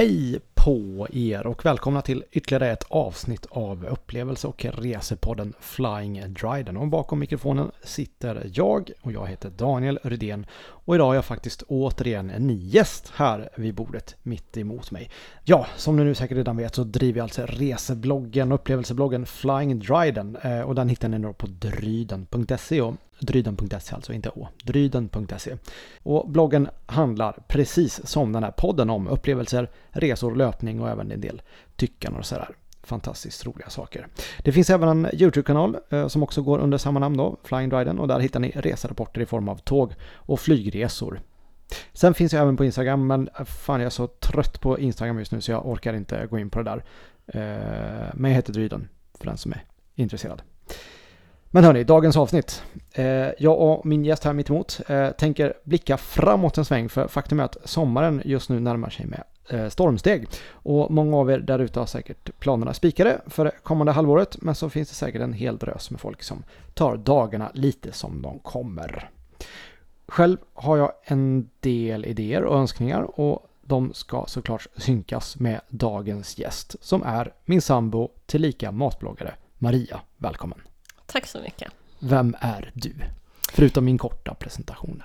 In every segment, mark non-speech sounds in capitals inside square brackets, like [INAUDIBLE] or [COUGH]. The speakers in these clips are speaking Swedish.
Hej på er och välkomna till ytterligare ett avsnitt av upplevelse och resepodden Flying Dryden. Och bakom mikrofonen sitter jag och jag heter Daniel Rydén och idag har jag faktiskt återigen en ny gäst här vid bordet mitt emot mig. Ja, som ni nu säkert redan vet så driver jag alltså resebloggen och upplevelsebloggen Flying Dryden eh, och den hittar ni då på dryden.se och Dryden.se alltså, inte å. Dryden.se. Och bloggen handlar precis som den här podden om upplevelser, resor, löpning och även en del tyckande och sådär. Fantastiskt roliga saker. Det finns även en YouTube-kanal eh, som också går under samma namn då, Flying Dryden, och där hittar ni reserapporter i form av tåg och flygresor. Sen finns jag även på Instagram, men fan jag är så trött på Instagram just nu så jag orkar inte gå in på det där. Eh, men jag heter Dryden, för den som är intresserad. Men hörni, dagens avsnitt. Eh, jag och min gäst här mittemot eh, tänker blicka framåt en sväng för faktum är att sommaren just nu närmar sig med eh, stormsteg. Och många av er där ute har säkert planerna spikade för det kommande halvåret men så finns det säkert en hel drös med folk som tar dagarna lite som de kommer. Själv har jag en del idéer och önskningar och de ska såklart synkas med dagens gäst som är min sambo tillika matbloggare Maria. Välkommen! Tack så mycket. Vem är du? Förutom min korta presentation.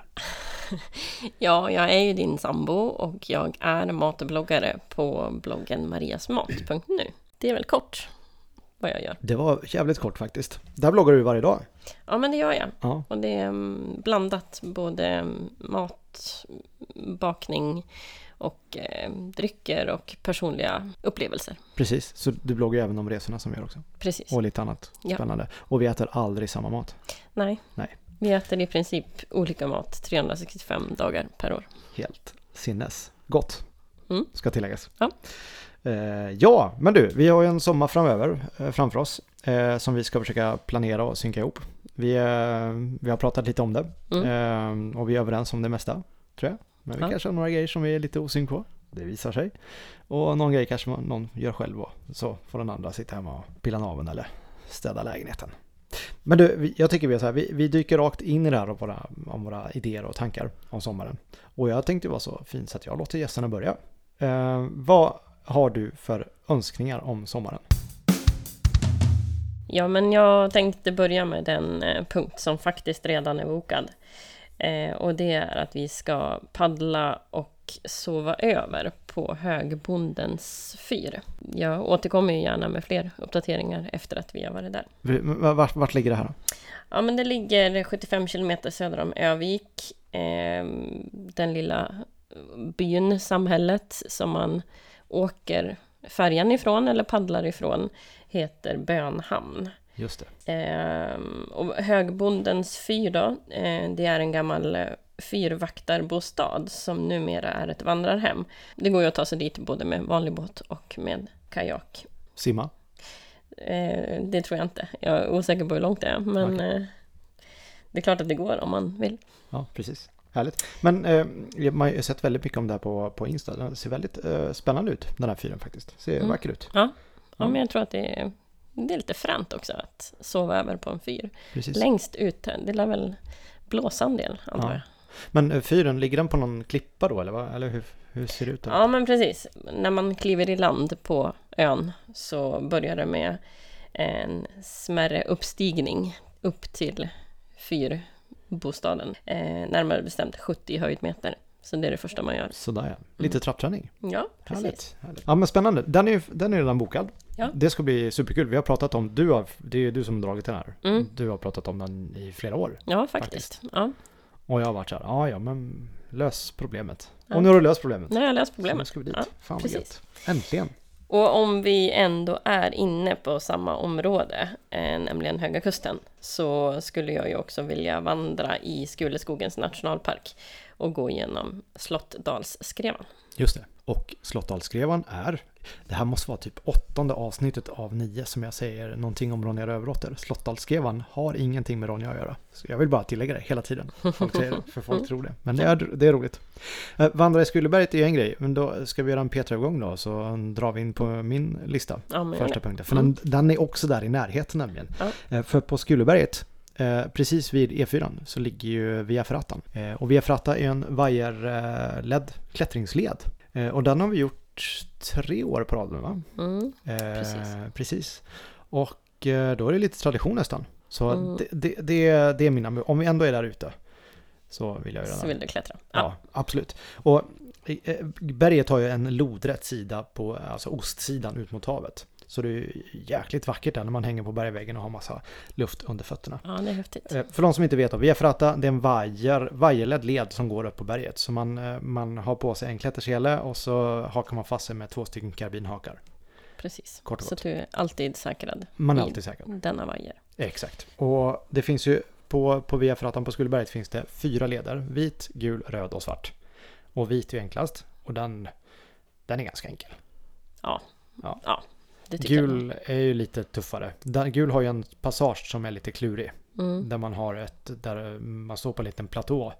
[LAUGHS] ja, jag är ju din sambo och jag är matbloggare på bloggen mariasmat.nu. Det är väl kort vad jag gör. Det var jävligt kort faktiskt. Där bloggar du varje dag. Ja, men det gör jag. Ja. Och det är mm, blandat både mat, bakning och eh, drycker och personliga upplevelser. Precis, så du bloggar även om resorna som vi gör också? Precis. Och lite annat spännande. Ja. Och vi äter aldrig samma mat? Nej. Nej. Vi äter i princip olika mat 365 dagar per år. Helt sinnes. Gott, mm. ska tilläggas. Ja. Eh, ja, men du, vi har ju en sommar framöver eh, framför oss eh, som vi ska försöka planera och synka ihop. Vi, eh, vi har pratat lite om det mm. Eh, och vi är överens om det mesta, tror jag. Men vi ja. kanske har några grejer som vi är lite osynk på. Det visar sig. Och någon grej kanske någon gör själv och så får den andra sitta hemma och pilla naveln eller städa lägenheten. Men du, jag tycker vi är så här, vi, vi dyker rakt in i det här om våra, om våra idéer och tankar om sommaren. Och jag tänkte vara så fint så att jag låter gästerna börja. Eh, vad har du för önskningar om sommaren? Ja, men jag tänkte börja med den eh, punkt som faktiskt redan är bokad. Eh, och det är att vi ska paddla och sova över på Högbondens fyr. Jag återkommer ju gärna med fler uppdateringar efter att vi har varit där. Vart, vart ligger det här? Ja, men det ligger 75 kilometer söder om Övik. Eh, den lilla byn, samhället som man åker färjan ifrån eller paddlar ifrån heter Bönhamn. Just det. Eh, och Högbondens fyr då, eh, det är en gammal eh, fyrvaktarbostad som numera är ett vandrarhem. Det går ju att ta sig dit både med vanlig båt och med kajak. Simma? Eh, det tror jag inte. Jag är osäker på hur långt det är, men okay. Det är klart att det går om man vill. Ja, precis. Härligt. Men eh, man har sett väldigt mycket om det här på, på Insta. Den ser väldigt eh, spännande ut, den här fyren faktiskt. Ser mm. vacker ut. Ja. ja, ja, men jag tror att det är det är lite fränt också att sova över på en fyr. Precis. Längst ut, det lär väl blåsa en del antar ja. jag. Men eh, fyren, ligger den på någon klippa då eller, vad? eller hur, hur ser det ut? Då? Ja men precis. När man kliver i land på ön så börjar det med en smärre uppstigning upp till fyrbostaden. Eh, närmare bestämt 70 höjdmeter. Så det är det första man gör. Sådär ja. Lite mm. trappträning. Ja, precis. Härligt, härligt. Ja men spännande. Den är, den är redan bokad. Ja. Det ska bli superkul. Vi har pratat om, du har, det är du som har dragit den här. Mm. Du har pratat om den i flera år. Ja, faktiskt. faktiskt. Ja. Och jag har varit så här, ja ja men lös problemet. Ja. Och nu har du löst problemet. Nu har jag löst problemet. Så ska vi dit. Ja, Fan vad gött. Äntligen. Och om vi ändå är inne på samma område, eh, nämligen Höga Kusten, så skulle jag ju också vilja vandra i Skuleskogens nationalpark och gå igenom Slottdalsskrevan. Just det. Och Slottdalsskrevan är, det här måste vara typ åttonde avsnittet av nio som jag säger någonting om Ronja Rövardotter. Slottdalsskrevan har ingenting med Ronja att göra. Så jag vill bara tillägga det hela tiden. Folk säger det, för folk tror det. Men det är, det är roligt. Eh, vandra i Skulleberget är en grej, men då ska vi göra en Petra-övergång då, så drar vi in på min lista. Ja, första punkten. För den, den, är också där i närheten nämligen. Ja. Eh, för på Skulleberget Eh, precis vid E4 så ligger ju Via Ferratan. Eh, och Via Ferrata är en vajerledd klättringsled. Eh, och den har vi gjort tre år på raden va? Mm. Eh, Precis. precis. Och eh, då är det lite tradition nästan. Så Mm. det, det, det, det är mina, om vi ändå är där ute så vill jag göra Så det. vill du klättra? Ja, absolut. Och berget har ju en lodrätt sida på alltså ostsidan ut mot havet. Så det är jäkligt vackert där när man hänger på bergväggen och har massa luft under fötterna. Ja, det är häftigt. Eh, För de som inte vet, då, Via Ferrata det är en vajer, vajerledd led som går upp på berget. Så man, eh, man har på sig en klättersele och så hakar man fast sig med två stycken karbinhakar. Precis. Kort Så gott. du är alltid säkrad Man är alltid säker. denna vajer. Exakt. Och det finns ju på, på Via Ferratan på Skullberget finns det fyra leder. Vit, gul, röd och svart. Och vit är ju enklast. Och den, den är ganska enkel. Det tycker jag. Gul är ju lite tuffare. Gul har ju en passage som är lite klurig. Mm. Där man har ett, där man står på en liten platå.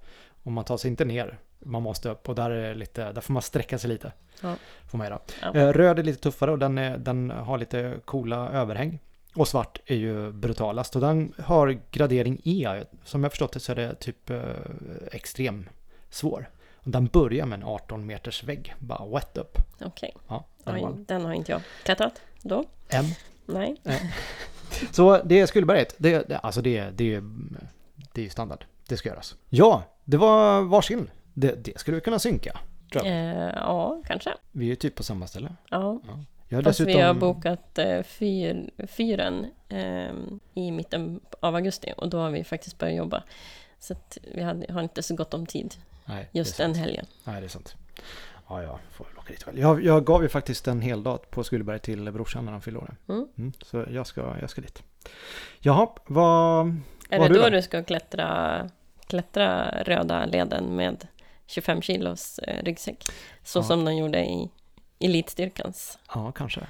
Och man tar sig inte ner. Man måste upp och där, är det lite, där får man sträcka sig lite. Ja. Får man göra. Ja. Eh, Röd är lite tuffare och den, är, den har lite coola överhäng. Och svart är ju brutalast och den har gradering E. Som jag förstått det så är det typ eh, extrem svår. Och den börjar med en 18 meters vägg. Bara wet upp. Okej. Ja, den Den har inte jag klättrat då. M. Nej. Så det är Skullberget. Det, det, alltså det, det, det är ju standard. Det ska göras. Ja, det var varsin. Det, det skulle vi kunna synka. Tror jag. Eh, ja, kanske. Vi är ju typ på samma ställe. Ja. Jag har Fast dessutom... vi har bokat eh, fyr, fyren eh, i mitten av augusti och då har vi faktiskt börjat jobba. Så vi hade, har inte så gott om tid Nej, just den sant. helgen. Nej, det är sant. Ja, ja, får väl åka dit väl. Jag, jag gav ju faktiskt en hel dag på Skullberg till brorsan när han fyllde år. Mm. Mm, så jag ska, jag ska dit. Jaha, vad... Är Vad det har då du då? du ska klättra, klättra röda leden med 25 kilos eh, ryggsäck? Så Ja. som de gjorde i elitstyrkans. Ja, kanske.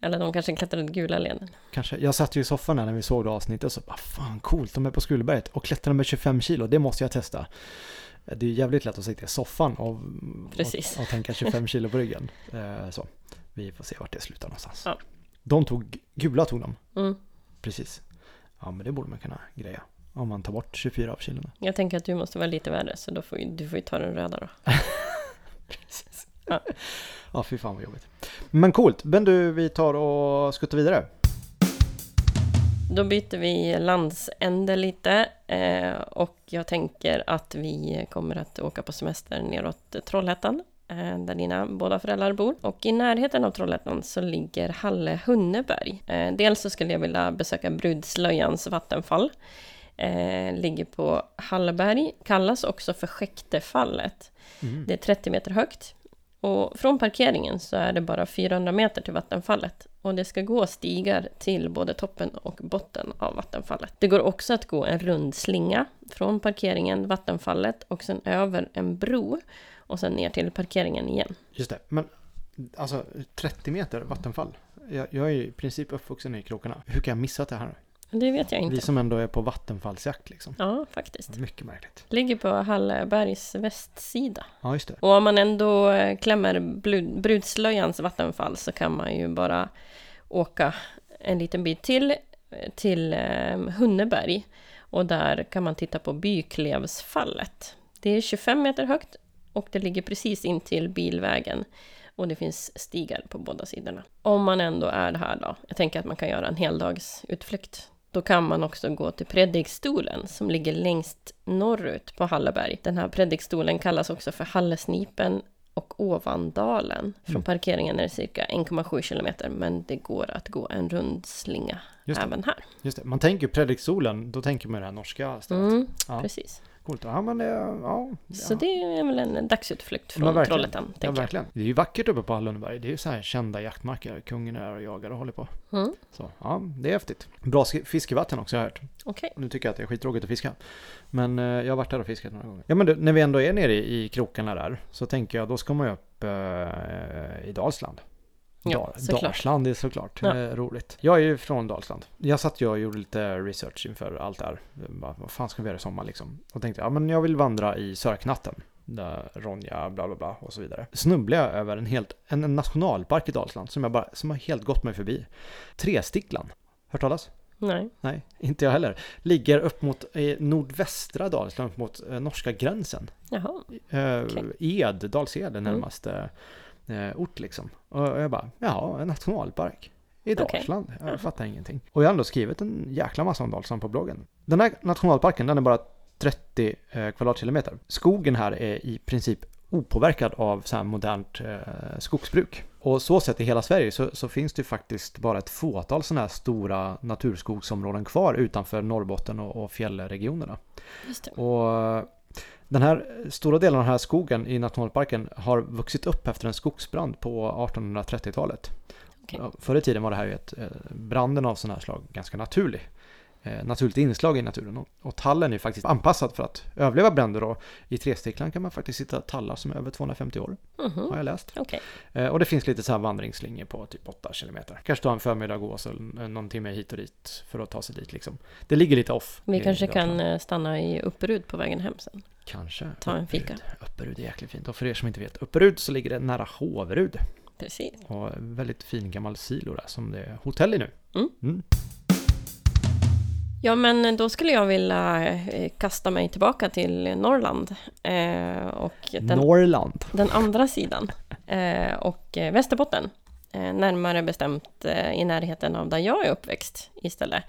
Eller de kanske klättrade gula leden. Kanske. Jag satt ju i soffan när vi såg det avsnittet och så bara fan coolt, de är på Skullberget och klättrar med 25 kilo, det måste jag testa. Det är jävligt lätt att sitta i soffan och, och, och tänka 25 kilo på ryggen. Eh, så. Vi får se vart det slutar någonstans. Ja. De tog, gula tog de, Mm. precis. Ja men det borde man kunna greja. Om man tar bort 24 av kilona. Jag tänker att du måste vara lite värre så då får ju, du får ju ta den röda då. [LAUGHS] Precis. Ja. ja, fy fan vad jobbigt. Men coolt, men du, vi tar och skuttar vidare. Då byter vi landsände lite eh, och jag tänker att vi kommer att åka på semester neråt Trollhättan eh, där dina båda föräldrar bor. Och i närheten av Trollhättan så ligger Halle Hunneberg. Eh, dels så skulle jag vilja besöka Brudslöjans vattenfall. Eh, ligger på Halleberg, kallas också för Skäktefallet. Mm. Det är 30 meter högt. Och från parkeringen så är det bara 400 meter till vattenfallet. Och det ska gå stigar till både toppen och botten av vattenfallet. Det går också att gå en rund slinga från parkeringen, vattenfallet och sen över en bro. Och sen ner till parkeringen igen. Just det, men alltså 30 meter vattenfall. Jag, jag är ju i princip uppvuxen i krokarna. Hur kan jag missat det här? Det vet jag Vi inte. som ändå är på vattenfallsjakt liksom. Ja, faktiskt. Mycket märkligt. Ligger på Hallebergs västsida. Ja, just det. Och om man ändå eh, klämmer Brudslöjans vattenfall så kan man ju bara åka en liten bit till, eh, till eh, Hunneberg. Och där kan man titta på Byklevsfallet. Det är 25 meter högt och det ligger precis in till bilvägen. Och det finns stigar på båda sidorna. Om man ändå är här då, jag tänker att man kan göra en heldagsutflykt. Då kan man också gå till Predikstolen som ligger längst norrut på Halleberg. Den här predikstolen kallas också för Hallesnipen och Ovandalen. Från Mm. parkeringen är det cirka 1,7 kilometer men det går att gå en rundslinga även här. Just det. Man tänker predikstolen, då tänker man det här norska stället. Mm, Ja. Precis. Coolt. Ja, men det, ja. Så ja. det är väl en dagsutflykt från. Trollhättan, Ja, verkligen. Det är ju vackert uppe på Hallunberg. Det är ju så här kända jaktmarker. Kungen är där och jagar och håller på. Mm, Så ja, det är häftigt. Bra sk- fiskevatten också har jag hört. Okej. Nu tycker jag att det är skittråkigt att fiska. Men eh, jag har varit där och fiskat några gånger. Ja men du, när vi ändå är nere i, i krokarna där så tänker jag då ska man ju upp eh, i Dalsland. Ja, såklart. Dalsland är såklart Ja. eh, roligt. Jag är ju från Dalsland. Jag satt ju och gjorde lite research inför allt det här. Bara, vad fan ska vi göra i sommar liksom? Och tänkte ja men jag vill vandra i Sörknatten. Där Ronja, bla bla bla och så vidare. Snubblade jag över en, helt, en, en nationalpark i Dalsland som, jag bara, som har helt gått mig förbi. Tresticklan. Hört talas? Nej. Nej, inte jag heller. Ligger upp mot nordvästra Dalsland, upp mot eh, norska gränsen. Jaha. Eh, Okej. Ed, Dals-Ed är Mm. Eh, ort liksom. Och jag bara, ja, en nationalpark. I. Dalsland. Jag Jaha. fattar ingenting. Och jag har ändå skrivit en jäkla massa om Dalsland på bloggen. Den här nationalparken, den är bara 30 eh, kvadratkilometer. Skogen här är i princip opåverkad av så här modernt eh, skogsbruk. Och så sett i hela Sverige så, så finns det faktiskt bara ett fåtal sådana här stora naturskogsområden kvar utanför Norrbotten och, och fjällregionerna. Och den här stora delen av den här skogen i nationalparken har vuxit upp efter en skogsbrand på 1830-talet. Okej. Ja, Förr i tiden var det här ju ett, eh, branden av sådana här slag ganska naturlig. Eh, naturligt inslag i naturen. Och, och tallen är ju faktiskt anpassad för att överleva bränder och i Tresticklan kan man faktiskt hitta tallar som är över 250 år, Mhm. har jag läst. Okej. Eh, och det finns lite så här vandringslinjer på typ 8 kilometer. Kanske ta en förmiddag gå så eh, någon timme hit och dit för att ta sig dit liksom. Det ligger lite off. Vi kanske kan stanna i Upperud på vägen hem sen. Kanske. Ta en fika. Upperud. Upperud är jäkligt fint. Och för er som inte vet, Upperud så ligger det nära Håverud. Precis. Och väldigt fin gammal silo där som det är hotell i nu. Mm. Mm. Ja, men då skulle jag vilja eh, kasta mig tillbaka till Norrland. Eh, och den, Norrland. den andra sidan. Eh, och eh, Västerbotten. Eh, närmare bestämt eh, i närheten av där jag är uppväxt istället.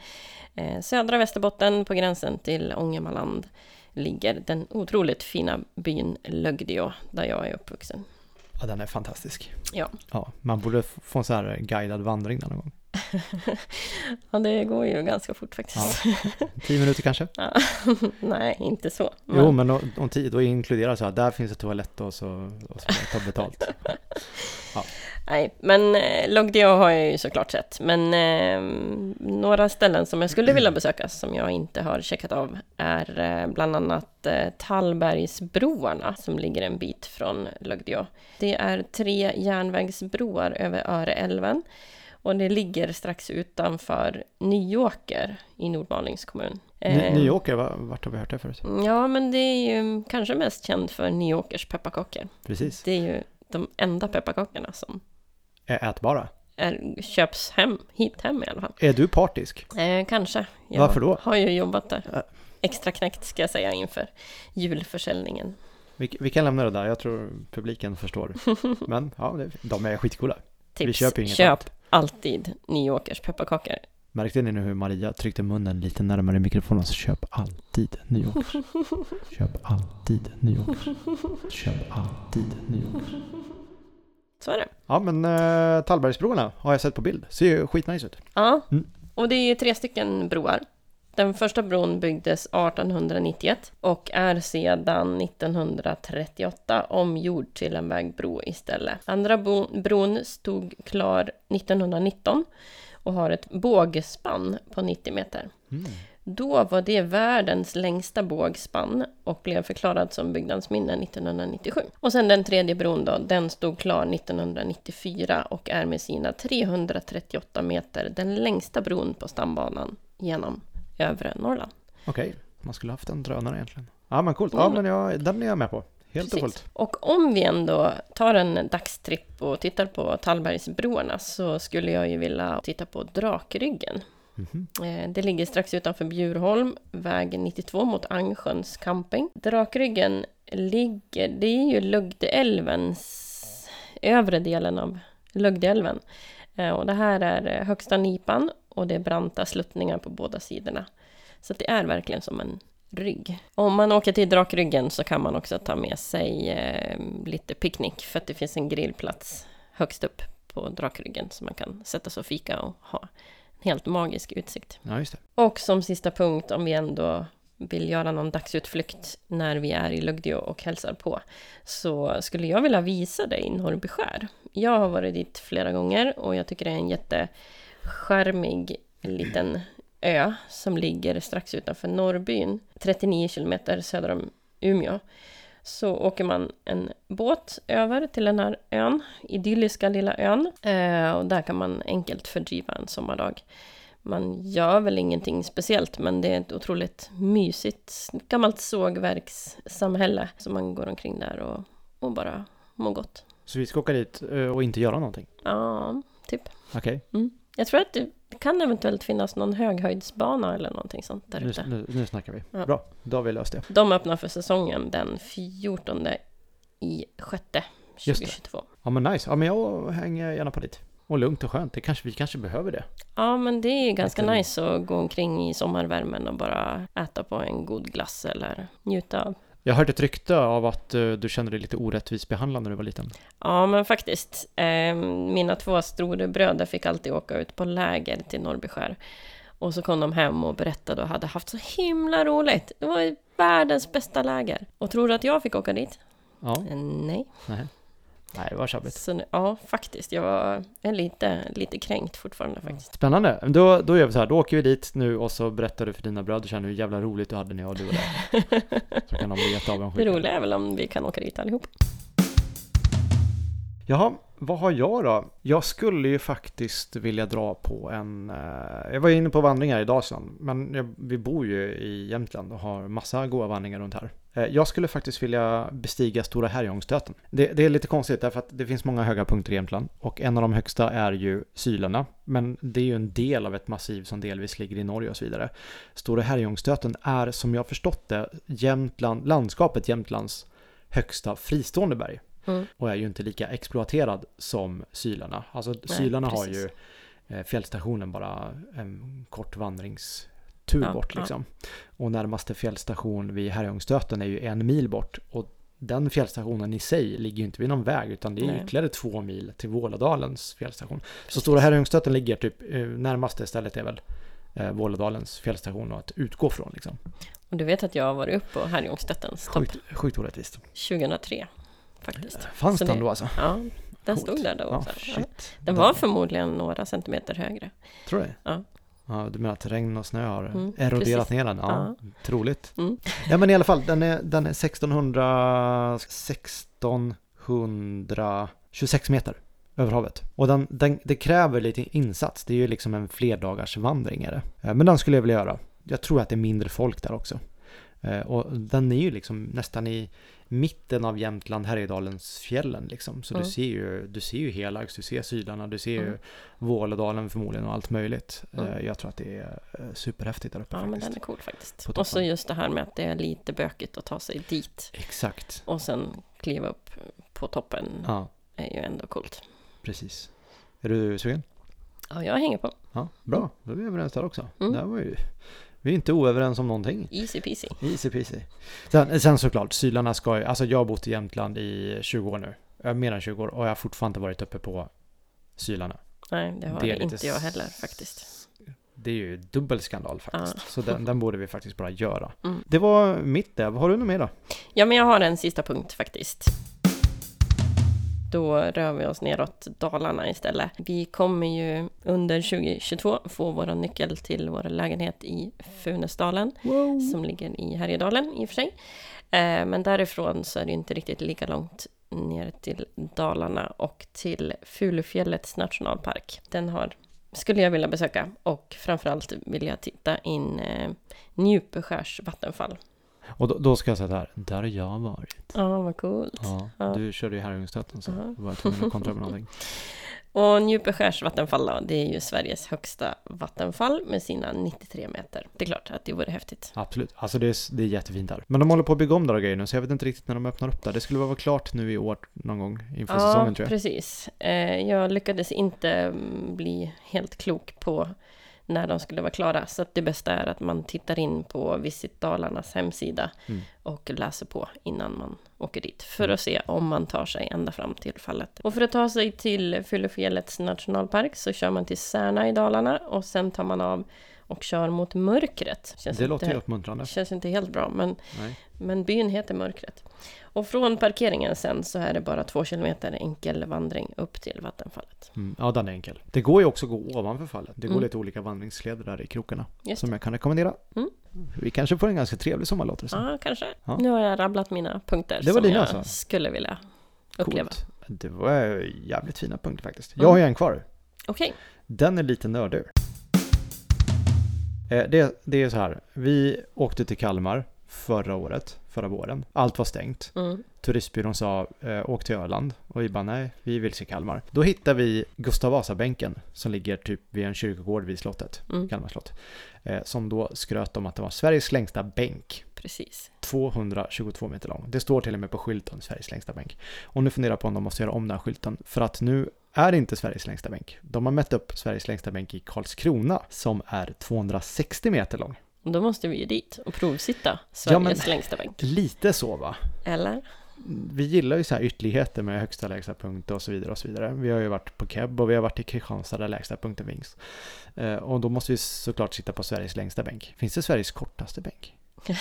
Södra Västerbotten på gränsen till Ångermanland ligger den otroligt fina byn Lögdeå där jag är uppvuxen. Ja, den är fantastisk. Ja. ja man borde få en sån här guidad vandring där någon gång. [LAUGHS] Ja, det går ju ganska fort faktiskt. Tio minuter kanske? [LAUGHS] Nej, inte så. Jo, men om, tio, då inkluderar så här, där finns ett toalett och så, och så ta betalt. [LAUGHS] Nej, men eh, Logdeo har jag ju såklart sett. Men eh, några ställen som jag skulle vilja besöka som jag inte har checkat av är eh, bland annat eh, Tallbergsbroarna som ligger en bit från Logdeo. Det är tre järnvägsbroar över Öreälven och det ligger strax utanför Nyåker i Nordmalings kommun. Ny, Eh, Nyåker, va- vart har vi hört det förut? Ja, men det är ju kanske mest känt för Nyåkers pepparkakor. Precis. Det är ju de enda pepparkakorna som Ä- Ätbara. är, köps hem, hit hem i alla fall. Är du partisk? Eh, kanske. Jag Varför då? har ju jobbat där. Extra knäckt ska jag säga inför julförsäljningen. Vi, vi kan lämna det där, jag tror publiken förstår. [LAUGHS] Men ja, de är skitcoola. Tips, Vi köper inget köp annat. Alltid Nyåkers pepparkakor. Märkte ni nu hur Maria tryckte munnen lite närmare mikrofonen? Så köp alltid Nyåkers. [LAUGHS] Köp alltid Nyåkers. Köp alltid Nyåkers. Så är det. Ja men uh, Tallbergsbroarna har jag sett på bild. Ser ju skitnice ut. Ja, Mm. och det är tre stycken broar. Den första bron byggdes 1891 och är sedan 1938 omgjord till en vägbro istället. Andra bron stod klar 1919 och har ett bågspann på 90 meter. Mm. Då var det världens längsta bågspann och blev förklarad som byggnadsminne 1997. Och sen den tredje bron då, den stod klar 1994 och är med sina 338 meter den längsta bron på stambanan genom övre Norrland. Okej, man skulle haft en drönare egentligen. Ja men coolt. Ja Mm. men jag, den är jag med på. Helt och Precis. fullt. Och om vi ändå tar en dagstripp och tittar på Tallbergsbroarna så skulle jag ju vilja titta på Drakryggen. Mhm. Eh, Det ligger strax utanför Bjurholm, väg 92 mot Angsjöns camping. Drakryggen ligger, det är ju Lugdeälvens övre delen av Lugdeälven. Eh, Och det här är eh, högsta nipan och det är branta sluttningar på båda sidorna. Så det är verkligen som en rygg. Om man åker till Drakryggen så kan man också ta med sig eh, lite picknick för att det finns en grillplats högst upp på Drakryggen så man kan sätta sig och fika och ha en helt magisk utsikt. Ja. Och som sista punkt, om vi ändå vill göra någon dagsutflykt när vi är i Lugdeo och hälsar på, så skulle jag vilja visa dig Norrbyskär. Jag har varit dit flera gånger och jag tycker det är en jättecharmig liten ö som ligger strax utanför Norrbyn, 39 kilometer söder om Umeå. Så åker man en båt över till den här ön, idylliska lilla ön. Eh, och där kan man enkelt fördriva en sommardag. Man gör väl ingenting speciellt, men det är ett otroligt mysigt gammalt sågverkssamhälle. Så man går omkring där och, och bara mår gott. Så vi ska åka dit eh, och inte göra någonting? Ja, typ. Okej, Jag tror att det kan eventuellt finnas någon höghöjdsbana eller någonting sånt där nu, ute. nu, nu snackar vi. Ja. Bra, då har vi löst det. De öppnar för säsongen den 14 i sjätte Just det. 2022. Ja men nice, ja men jag hänger gärna på dit. Och lugnt och skönt, det kanske, vi kanske behöver det. Ja, men det är ganska Lite- nice att gå omkring i sommarvärmen och bara äta på en god glass eller njuta av. Jag hörde ett rykte av att eh, du kände dig lite orättvist behandlad när du var liten. Ja, men faktiskt. Eh, mina två storebröder fick alltid åka ut på läger till Norrbyskär. Och så kom de hem och berättade och hade haft så himla roligt. Det var världens bästa läger. Och tror du att jag fick åka dit? Ja, Eh, nej. nej. Nej, det var tjabbigt. Så, nu- ja, faktiskt. Jag var är lite, lite kränkt fortfarande faktiskt. Spännande. Då, då gör vi så här, då åker vi dit nu och så berättar du för dina bröder sen hur jävla roligt du hade när jag och du var där. [LAUGHS] Så kan de bli Det jätteavundsjuka. roliga är väl om vi kan åka dit allihop. Jaha, vad har jag då? Jag skulle ju faktiskt vilja dra på en... Eh, jag var inne på vandringar i Dalsland, men jag, vi bor ju i Jämtland och har massa goda vandringar runt här. Eh, jag skulle faktiskt vilja bestiga Stora Härjångstöten. Det, det är lite konstigt därför att det finns många höga punkter i Jämtland och en av de högsta är ju Sylarna, men det är ju en del av ett massiv som delvis ligger i Norge och så vidare. Stora Härjångstöten är som jag har förstått det Jämtland, landskapet Jämtlands högsta fristående berg Mm. och är ju inte lika exploaterad som Sylarna. Alltså Sylarna har precis. ju eh, fjällstationen bara en kort vandringstur Ja, bort ja. liksom. Och närmaste fjällstation vid Härjångsstöten är ju en mil bort. Och den fjällstationen i sig ligger ju inte vid någon väg utan det är Nej. ytterligare två mil till Vålådalens fjällstation. Så Stora Härjångsstöten ligger typ, eh, närmaste stället är väl eh, Vålådalens fjällstation att utgå från liksom. Och du vet att jag har varit uppe på Härjångsstöttens topp Sjukt, sjukt orättvist. 2003 faktiskt. Fanns Så den det- då alltså? Ja, den Coolt. stod där då Ja, också. Ja. Den var förmodligen några centimeter högre. Tror du? Ja. Ja, du menar att regn och snö har Mm, eroderat precis. ner den? Ja, troligt. Mm. Ja, men i alla fall, den är, den är 1600, 1626 meter över havet. Och den, den, det kräver lite insats. Det är ju liksom en flerdagars vandring är det. Eh, Men den skulle jag vilja göra. Jag tror att det är mindre folk där också. Eh, Och den är ju liksom nästan i mitten av Jämtland, Härjedalens fjällen liksom. Så Mm. du ser ju, du ser ju Helags, du ser Sydarna, du ser ju Mm. Vålådalen förmodligen och allt möjligt. Mm. Eh, Jag tror att det är eh, superhäftigt där uppe Ja, men faktiskt. den är cool faktiskt. Och så just det här med att det är lite bökigt att ta sig dit. Exakt. Och sen kliva upp på toppen Ja, är ju ändå coolt. precis. Är du sugen? Ja, jag hänger på. Ja, bra. Då är vi överens där också. Mm. Där var ju, vi är inte oöverens om någonting. Easy peasy. Easy peasy. Sen, sen såklart, Sylarna ska ju, alltså jag har bott i Jämtland i 20 år nu. Mer än 20 år och jag har fortfarande inte varit uppe på Sylarna. Nej, det har Det lite inte jag heller faktiskt. Det är ju dubbel skandal faktiskt. Ja. Så den, den borde vi faktiskt bara göra. Mm. Det var mitt det. Har du något mer då? Ja, men jag har en sista punkt faktiskt. Då rör vi oss neråt Dalarna istället. Vi kommer ju under 2022 få vår nyckel till vår lägenhet i Funäsdalen som ligger i Härjedalen i och för sig. Eh, Men därifrån så är det inte riktigt lika långt ner till Dalarna och till Fulufjällets nationalpark. Den har, skulle jag vilja besöka och framförallt vill jag titta in eh, Njupeskärs vattenfall. Och då, då ska jag säga så här, där har jag varit. Ja, vad coolt. Ja, Ja. du körde ju Herrljungsstöten så Ja. jag var tvungen att kontra med någonting. [LAUGHS] Och Njupeskärs vattenfall då, det är ju Sveriges högsta vattenfall med sina 93 meter. Det är klart att det vore häftigt. Absolut, alltså det är, det är jättefint där. Men de håller på att bygga om där och grejer nu, så jag vet inte riktigt när de öppnar upp där. Det skulle vara klart nu i år någon gång inför säsongen tror jag. precis. Eh, jag lyckades inte mm, bli helt klok på när de skulle vara klara. Så det bästa är att man tittar in på Visit Dalarnas hemsida Mm. och läser på innan man åker dit. För Mm. att se om man tar sig ända fram till fallet. Och för att ta sig till Fyllefjällets nationalpark så kör man till Särna i Dalarna och sen tar man av och kör mot mörkret. Känns Det låter inte, ju uppmuntrande. känns inte helt bra, men Nej. men byn heter Mörkret. Och från parkeringen sen så är det bara två kilometer enkel vandring upp till vattenfallet. Mm, ja, den är enkel. Det går ju också att gå ovanför fallet. Det går Mm. lite olika vandringsleder där i krokarna. Som jag kan rekommendera. Mm. Vi kanske får en ganska trevlig sommar låter det som. Ja, kanske. Ja. Nu har jag rabblat mina punkter Det var som jag alltså? skulle vilja uppleva. Coolt. Det var jävligt fina punkter faktiskt. Mm. Jag har ju en kvar. Okej. Den är lite nördig. Eh, Det, det är så här. Vi åkte till Kalmar förra året, förra våren. Allt var stängt. Mm. Turistbyrån sa eh, åk till Öland och vi bara nej, vi vill se Kalmar. Då hittar vi Gustav Vasa-bänken som ligger typ vid en kyrkogård vid slottet, Mm. Kalmar slott. Eh, som då skröt om att det var Sveriges längsta bänk. precis. 222 meter lång. Det står till och med på skylten Sveriges längsta bänk. Och nu funderar jag på om de måste göra om den här skylten. För att nu är inte Sveriges längsta bänk. De har mätt upp Sveriges längsta bänk i Karlskrona som är 260 meter lång. Då måste vi ju dit och provsitta Sveriges men- längsta bänk. Lite så va? Eller? Vi gillar ju så här ytterligheter med högsta lägsta punkt och så vidare och så vidare. Vi har ju varit på Keb och vi har varit i Kristianstad där lägsta punkten finns. Eh, och då måste vi såklart sitta på Sveriges längsta bänk. Finns det Sveriges kortaste bänk? Det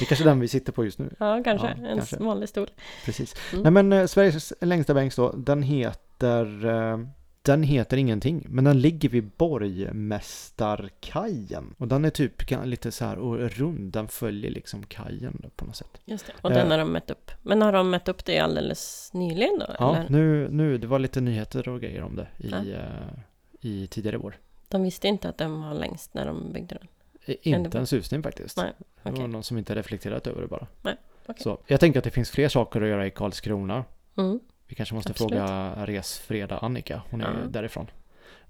är kanske den vi sitter på just nu. Ja, kanske. Ja, en kanske. vanlig stol. Precis. Mm. Nej men eh, Sveriges längsta bänk då, den heter eh, den heter ingenting, men den ligger vid Borgmästarkajen. Och den är typ lite så här och rund, den följer liksom kajen på något sätt. Just det. Och Eh. den har de mätt upp. Men har de mätt upp det alldeles nyligen då? Ja, Eller? nu, nu, det var lite nyheter och grejer om det i, Ja. eh, i tidigare år. De visste inte att den var längst när de byggde den. Inte en susning faktiskt. Nej, Det var någon som inte reflekterat över det bara. Nej, okej. Så jag tänker att det finns fler saker att göra i Karlskrona. Mm. Vi kanske måste Absolut. fråga Resfreda Annika, hon är Ja. därifrån.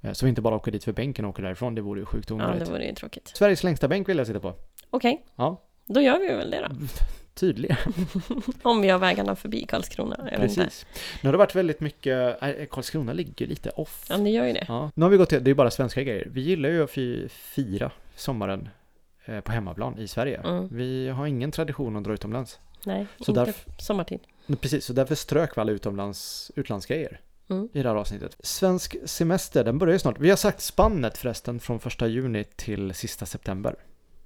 Eh, Så vi inte bara åker dit för bänken och åker därifrån, det vore ju sjukt Ja, onödigt. det vore ju tråkigt. Sveriges längsta bänk vill jag sitta på. Okej, Ja, då gör vi väl det då. [LAUGHS] tydligen. [LAUGHS] Om vi har vägarna förbi Karlskrona. Vet inte. Precis. Nu har det varit väldigt mycket, äh, Karlskrona ligger lite off. Ja, det gör ju det. Ja. Nu har vi gått till, det är bara svenska grejer. Vi gillar ju att fi- fira sommaren eh, på hemmaplan i Sverige. Mm. Vi har ingen tradition att dra utomlands. Nej, Så inte därf- sommartid. Precis, så därför strök vi alla utomlands, utlandsgrejer Mm. i det här avsnittet. Svensk semester, den börjar ju snart. Vi har sagt spannet förresten från första juni till sista september.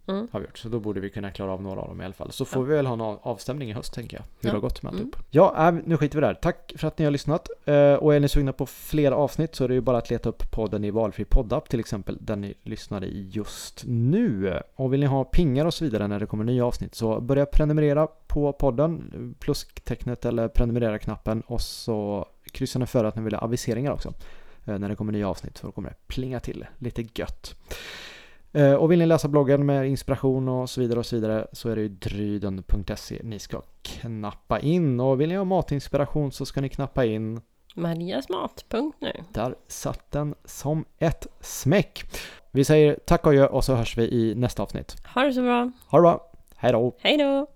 Mm. Har vi gjort, så då borde vi kunna klara av några av dem i alla fall. Så Ja. får vi väl ha en av- avstämning i höst tänker jag. Hur Ja. det har gått med Mm. alltihop. Ja, äh, nu skiter vi där. Tack för att ni har lyssnat. Eh, Och är ni sugna på fler avsnitt så är det ju bara att leta upp podden i valfri poddapp till exempel. Den ni lyssnade i just nu. Och vill ni ha pingar och så vidare när det kommer nya avsnitt så börja prenumerera på podden. Plustecknet eller prenumerera-knappen och så kryssar ni för att ni vill ha aviseringar också. eh, När det kommer nya avsnitt så kommer det plinga till lite gött. Eh, Och vill ni läsa bloggen med inspiration och så vidare och så vidare så är det ju dryden.se ni ska knappa in. Och vill ni ha matinspiration så ska ni knappa in. Marias mat, punkt nu. Där satt den som ett smäck. Vi säger tack och adjö och så hörs vi i nästa avsnitt. Ha det så bra. Ha det bra. Hej då! Hej då!